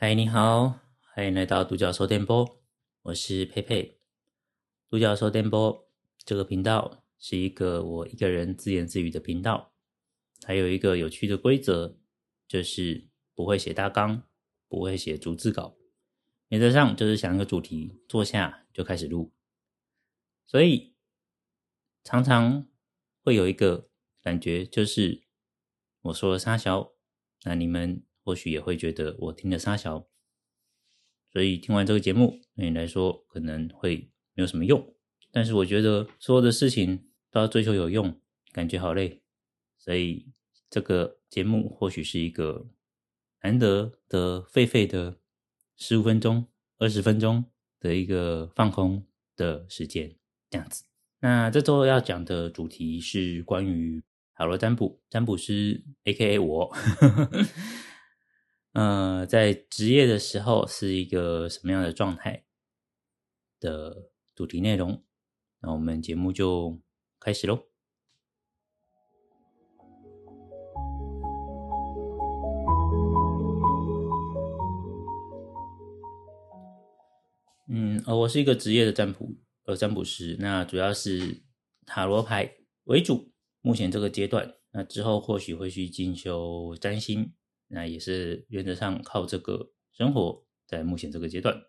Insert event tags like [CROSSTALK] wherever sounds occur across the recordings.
嗨，你好，欢迎来到独角兽电波，我是佩佩。独角兽电波这个频道是一个我一个人自言自语的频道，还有一个有趣的规则，就是不会写大纲，不会写逐字稿，原则上就是想一个主题，坐下就开始录，所以常常会有一个感觉，就是我说了沙小，那你们。或许也会觉得我听的沙小，所以听完这个节目对你来说可能会没有什么用。但是我觉得所有的事情都要追求有用，感觉好累，所以这个节目或许是一个难得的、费费的十五分钟、二十分钟的一个放空的时间，这样子。那这周要讲的主题是关于塔罗占卜，占卜师 A.K.A 我。呃，在职业的时候是一个什么样的状态的主题内容？那我们节目就开始喽。嗯，呃，我是一个职业的占卜呃占卜师，那主要是塔罗牌为主。目前这个阶段，那之后或许会去进修占星。那也是原则上靠这个生活，在目前这个阶段，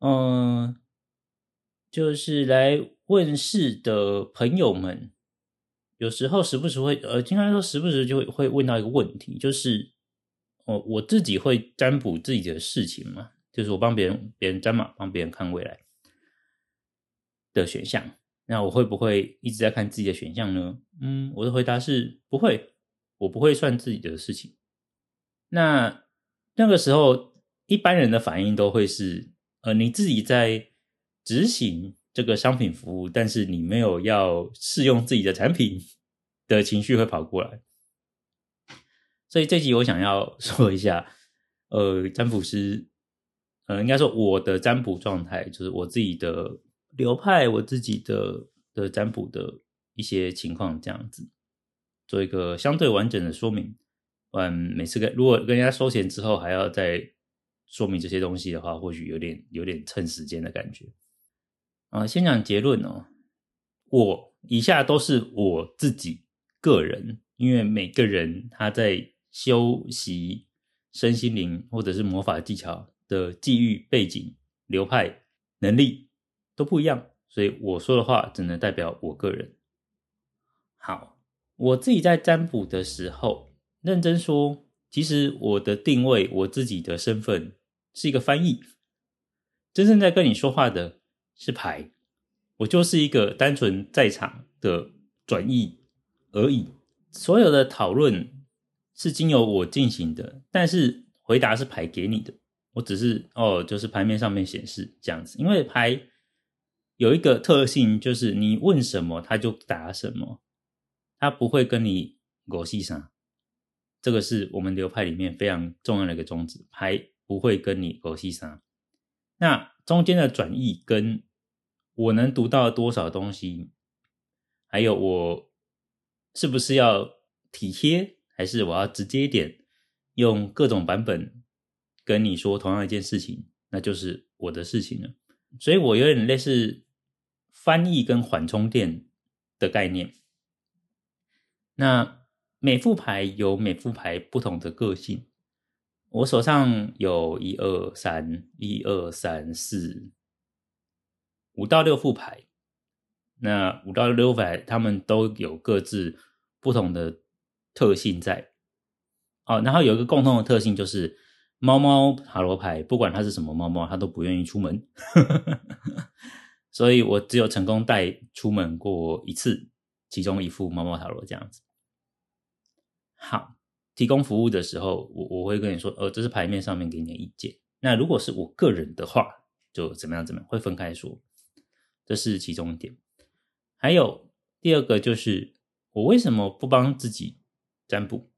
嗯，就是来问世的朋友们，有时候时不时会，呃，经常说时不时就会会问到一个问题，就是，我，我自己会占卜自己的事情嘛，就是我帮别人别人占嘛，帮别人看未来的选项，那我会不会一直在看自己的选项呢？嗯，我的回答是不会。我不会算自己的事情。那那个时候，一般人的反应都会是：呃，你自己在执行这个商品服务，但是你没有要试用自己的产品的情绪会跑过来。所以这集我想要 [LAUGHS] 说一下，呃，占卜师，呃，应该说我的占卜状态，就是我自己的流派，我自己的的占卜的一些情况，这样子。做一个相对完整的说明，嗯，每次跟如果跟人家收钱之后还要再说明这些东西的话，或许有点有点蹭时间的感觉。啊，先讲结论哦，我以下都是我自己个人，因为每个人他在修习身心灵或者是魔法技巧的际遇背景、流派、能力都不一样，所以我说的话只能代表我个人。好。我自己在占卜的时候，认真说，其实我的定位，我自己的身份是一个翻译，真正在跟你说话的是牌，我就是一个单纯在场的转译而已。所有的讨论是经由我进行的，但是回答是牌给你的，我只是哦，就是牌面上面显示这样子。因为牌有一个特性，就是你问什么，他就答什么。他不会跟你狗戏啥，这个是我们流派里面非常重要的一个宗旨，还不会跟你狗戏啥。那中间的转译跟我能读到多少东西，还有我是不是要体贴，还是我要直接点，用各种版本跟你说同样一件事情，那就是我的事情了。所以我有点类似翻译跟缓冲垫的概念。那每副牌有每副牌不同的个性。我手上有一二三一二三四五到六副牌，那五到六副牌他们都有各自不同的特性在。哦，然后有一个共同的特性就是猫猫塔罗牌，不管它是什么猫猫，它都不愿意出门，[LAUGHS] 所以我只有成功带出门过一次，其中一副猫猫塔罗这样子。好，提供服务的时候，我我会跟你说，呃，这是牌面上面给你的意见。那如果是我个人的话，就怎么样怎么样，会分开说。这是其中一点。还有第二个就是，我为什么不帮自己占卜？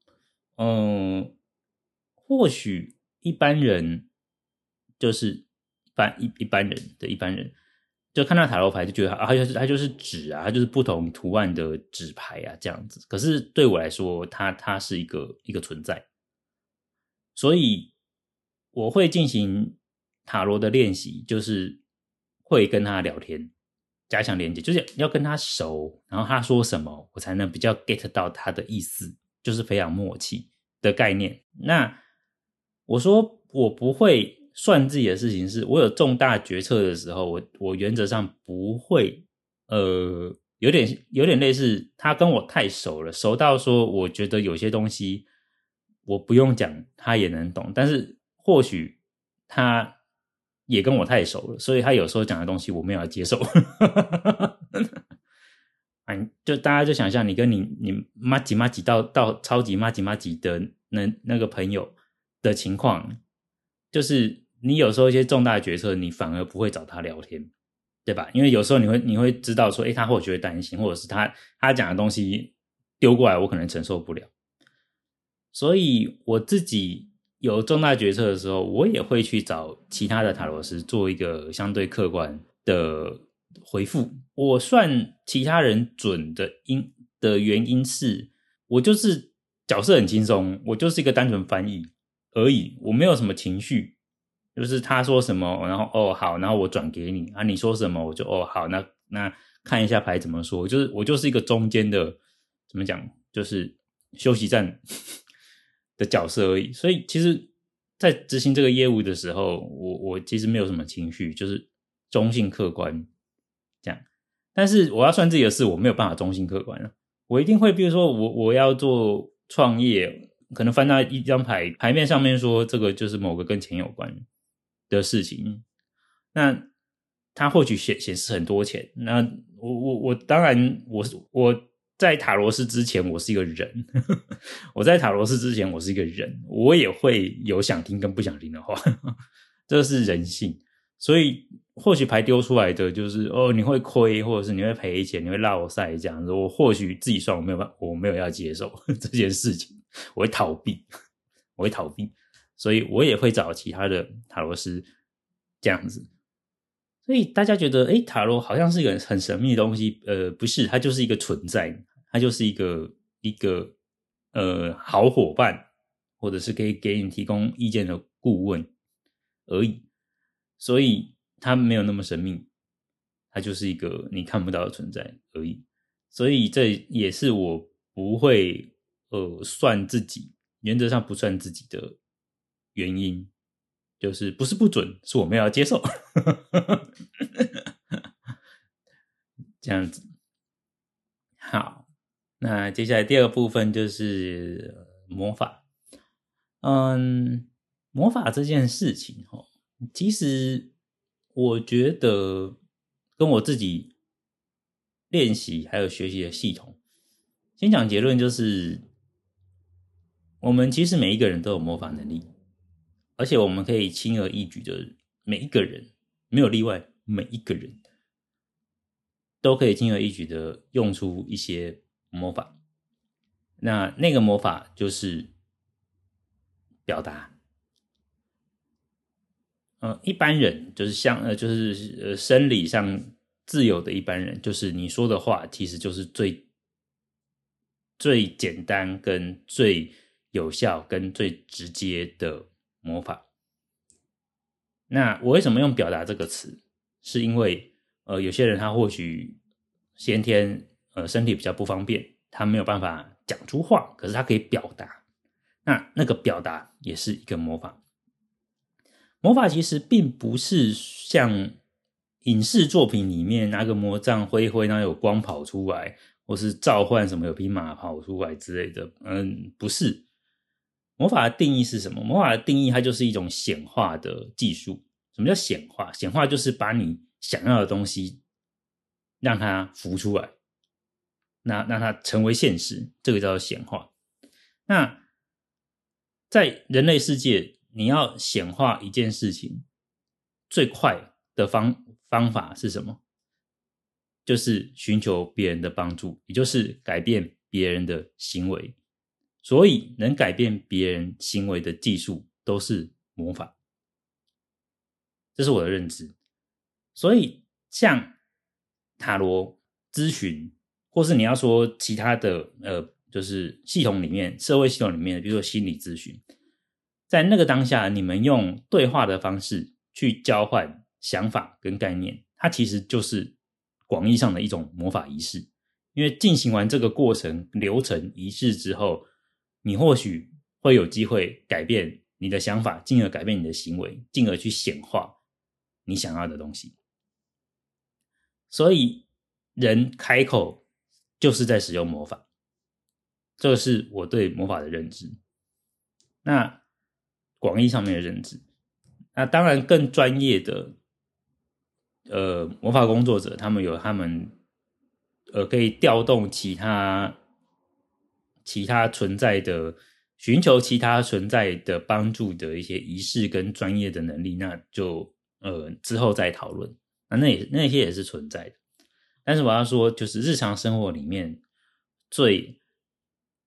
嗯，或许一般人就是一般一一般人的一般人。就看到塔罗牌就觉得啊，它就是它就是纸啊，它就是不同图案的纸牌啊，这样子。可是对我来说，它它是一个一个存在。所以我会进行塔罗的练习，就是会跟他聊天，加强连接，就是要跟他熟，然后他说什么，我才能比较 get 到他的意思，就是培养默契的概念。那我说我不会算自己的事情，是我有重大决策的时候，我我原则上不会，呃，有点有点类似他跟我太熟了，熟到说我觉得有些东西我不用讲他也能懂，但是或许他也跟我太熟了，所以他有时候讲的东西我没有接受。嗯，就大家就想象你跟你你妈几妈几到到超级妈几妈几的那那个朋友的情况，就是你有时候一些重大决策，你反而不会找他聊天，对吧？因为有时候你会你会知道说，诶，他或许会担心，或者是他他讲的东西丢过来，我可能承受不了。所以我自己有重大决策的时候，我也会去找其他的塔罗斯做一个相对客观的。回复我算其他人准的因的原因是我就是角色很轻松，我就是一个单纯翻译而已，我没有什么情绪，就是他说什么，然后哦好，然后我转给你啊，你说什么我就哦好，那那看一下牌怎么说，就是我就是一个中间的怎么讲，就是休息站 [LAUGHS] 的角色而已。所以其实，在执行这个业务的时候，我我其实没有什么情绪，就是中性客观。这样，但是我要算自己的事，我没有办法中性客观了。我一定会，比如说我我要做创业，可能翻到一张牌，牌面上面说这个就是某个跟钱有关的事情，那它或许显显示很多钱。那我我我当然，我我在塔罗斯之前，我是一个人；我在塔罗斯之前，[LAUGHS] 我是一个人，我也会有想听跟不想听的话，[LAUGHS] 这是人性。所以，或许牌丢出来的就是哦，你会亏，或者是你会赔钱，你会落赛这样子。我或许自己算，我没有办，我没有要接受 [LAUGHS] 这件事情，我会逃避，我会逃避。所以我也会找其他的塔罗师这样子。所以大家觉得，哎，塔罗好像是一个很神秘的东西，呃，不是，它就是一个存在，它就是一个一个呃好伙伴，或者是可以给你提供意见的顾问而已。所以它没有那么神秘，它就是一个你看不到的存在而已。所以这也是我不会呃算自己，原则上不算自己的原因，就是不是不准，是我们要接受。[LAUGHS] 这样子，好，那接下来第二部分就是魔法。嗯，魔法这件事情，哈。其实我觉得跟我自己练习还有学习的系统，先讲结论就是，我们其实每一个人都有魔法能力，而且我们可以轻而易举的，每一个人没有例外，每一个人都可以轻而易举的用出一些魔法。那那个魔法就是表达。呃，一般人就是像呃，就是呃，生理上自由的一般人，就是你说的话，其实就是最最简单、跟最有效、跟最直接的魔法。那我为什么用“表达”这个词？是因为呃，有些人他或许先天呃身体比较不方便，他没有办法讲出话，可是他可以表达。那那个表达也是一个魔法。魔法其实并不是像影视作品里面拿个魔杖挥挥，然后有光跑出来，或是召唤什么有匹马跑出来之类的。嗯，不是。魔法的定义是什么？魔法的定义它就是一种显化的技术。什么叫显化？显化就是把你想要的东西让它浮出来，那让它成为现实，这个叫做显化。那在人类世界。你要显化一件事情，最快的方方法是什么？就是寻求别人的帮助，也就是改变别人的行为。所以，能改变别人行为的技术都是魔法。这是我的认知。所以，像塔罗咨询，或是你要说其他的，呃，就是系统里面、社会系统里面，比如说心理咨询。在那个当下，你们用对话的方式去交换想法跟概念，它其实就是广义上的一种魔法仪式。因为进行完这个过程流程仪式之后，你或许会有机会改变你的想法，进而改变你的行为，进而去显化你想要的东西。所以，人开口就是在使用魔法，这是我对魔法的认知。那广义上面的认知，那当然更专业的，呃，魔法工作者，他们有他们。呃，可以调动其他其他存在的，寻求其他存在的帮助的一些仪式跟专业的能力，那就呃之后再讨论。那那也那些也是存在的。但是我要说，就是日常生活里面最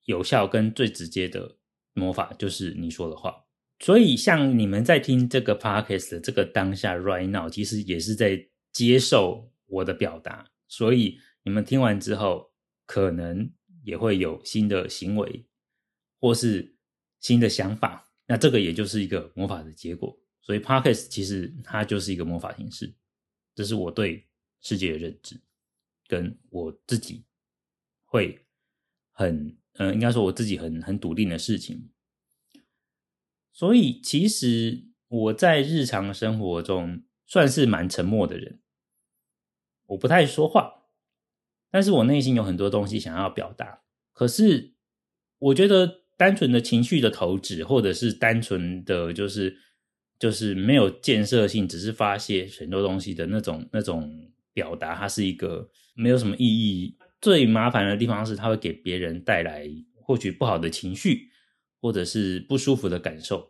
有效跟最直接的魔法，就是你说的话。所以，像你们在听这个 podcast 的这个当下 right now，其实也是在接受我的表达，所以。你们听完之后，可能也会有新的行为，或是新的想法。那这个也就是一个魔法的结果。所以，Podcast 其实它就是一个魔法形式。这是我对世界的认知，跟我自己会很嗯，应该说我自己很很笃定的事情。所以，其实我在日常生活中算是蛮沉默的人，我不太说话。但是我内心有很多东西想要表达，可是我觉得单纯的情绪的投掷，或者是单纯的就是就是没有建设性，只是发泄很多东西的那种那种表达，它是一个没有什么意义。最麻烦的地方是，它会给别人带来获取不好的情绪，或者是不舒服的感受。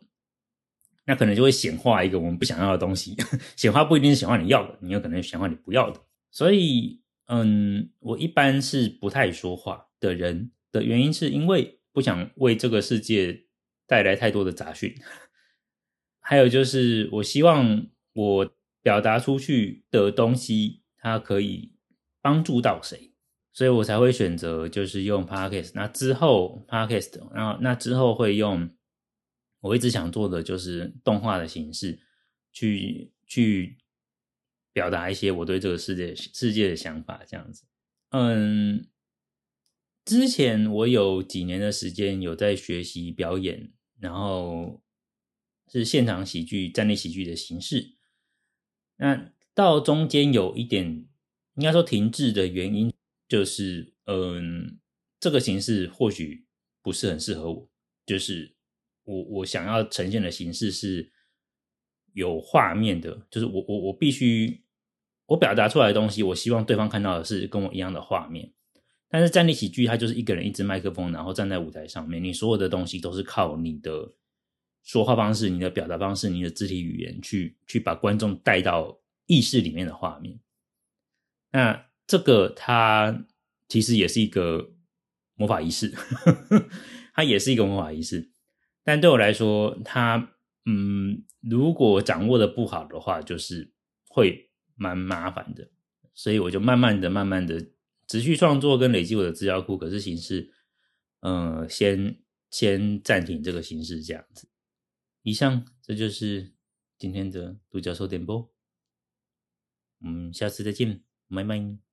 那可能就会显化一个我们不想要的东西，[LAUGHS] 显化不一定是显化你要的，你有可能显化你不要的，所以。嗯，我一般是不太说话的人的原因，是因为不想为这个世界带来太多的杂讯。[LAUGHS] 还有就是，我希望我表达出去的东西，它可以帮助到谁，所以我才会选择就是用 podcast。那之后 podcast，然后那之后会用我一直想做的就是动画的形式去去。表达一些我对这个世界世界的想法，这样子。嗯，之前我有几年的时间有在学习表演，然后是现场喜剧、站立喜剧的形式。那到中间有一点应该说停滞的原因，就是嗯，这个形式或许不是很适合我。就是我我想要呈现的形式是有画面的，就是我我我必须。我表达出来的东西，我希望对方看到的是跟我一样的画面。但是站立喜剧，它就是一个人一支麦克风，然后站在舞台上面，你所有的东西都是靠你的说话方式、你的表达方式、你的肢体语言去去把观众带到意识里面的画面。那这个它其实也是一个魔法仪式，[LAUGHS] 它也是一个魔法仪式。但对我来说，它嗯，如果掌握的不好的话，就是会。蛮麻烦的，所以我就慢慢的、慢慢的持续创作跟累积我的资料库。可是形式，嗯，先先暂停这个形式这样子。以上这就是今天的独角兽点播，嗯，下次再见，拜拜。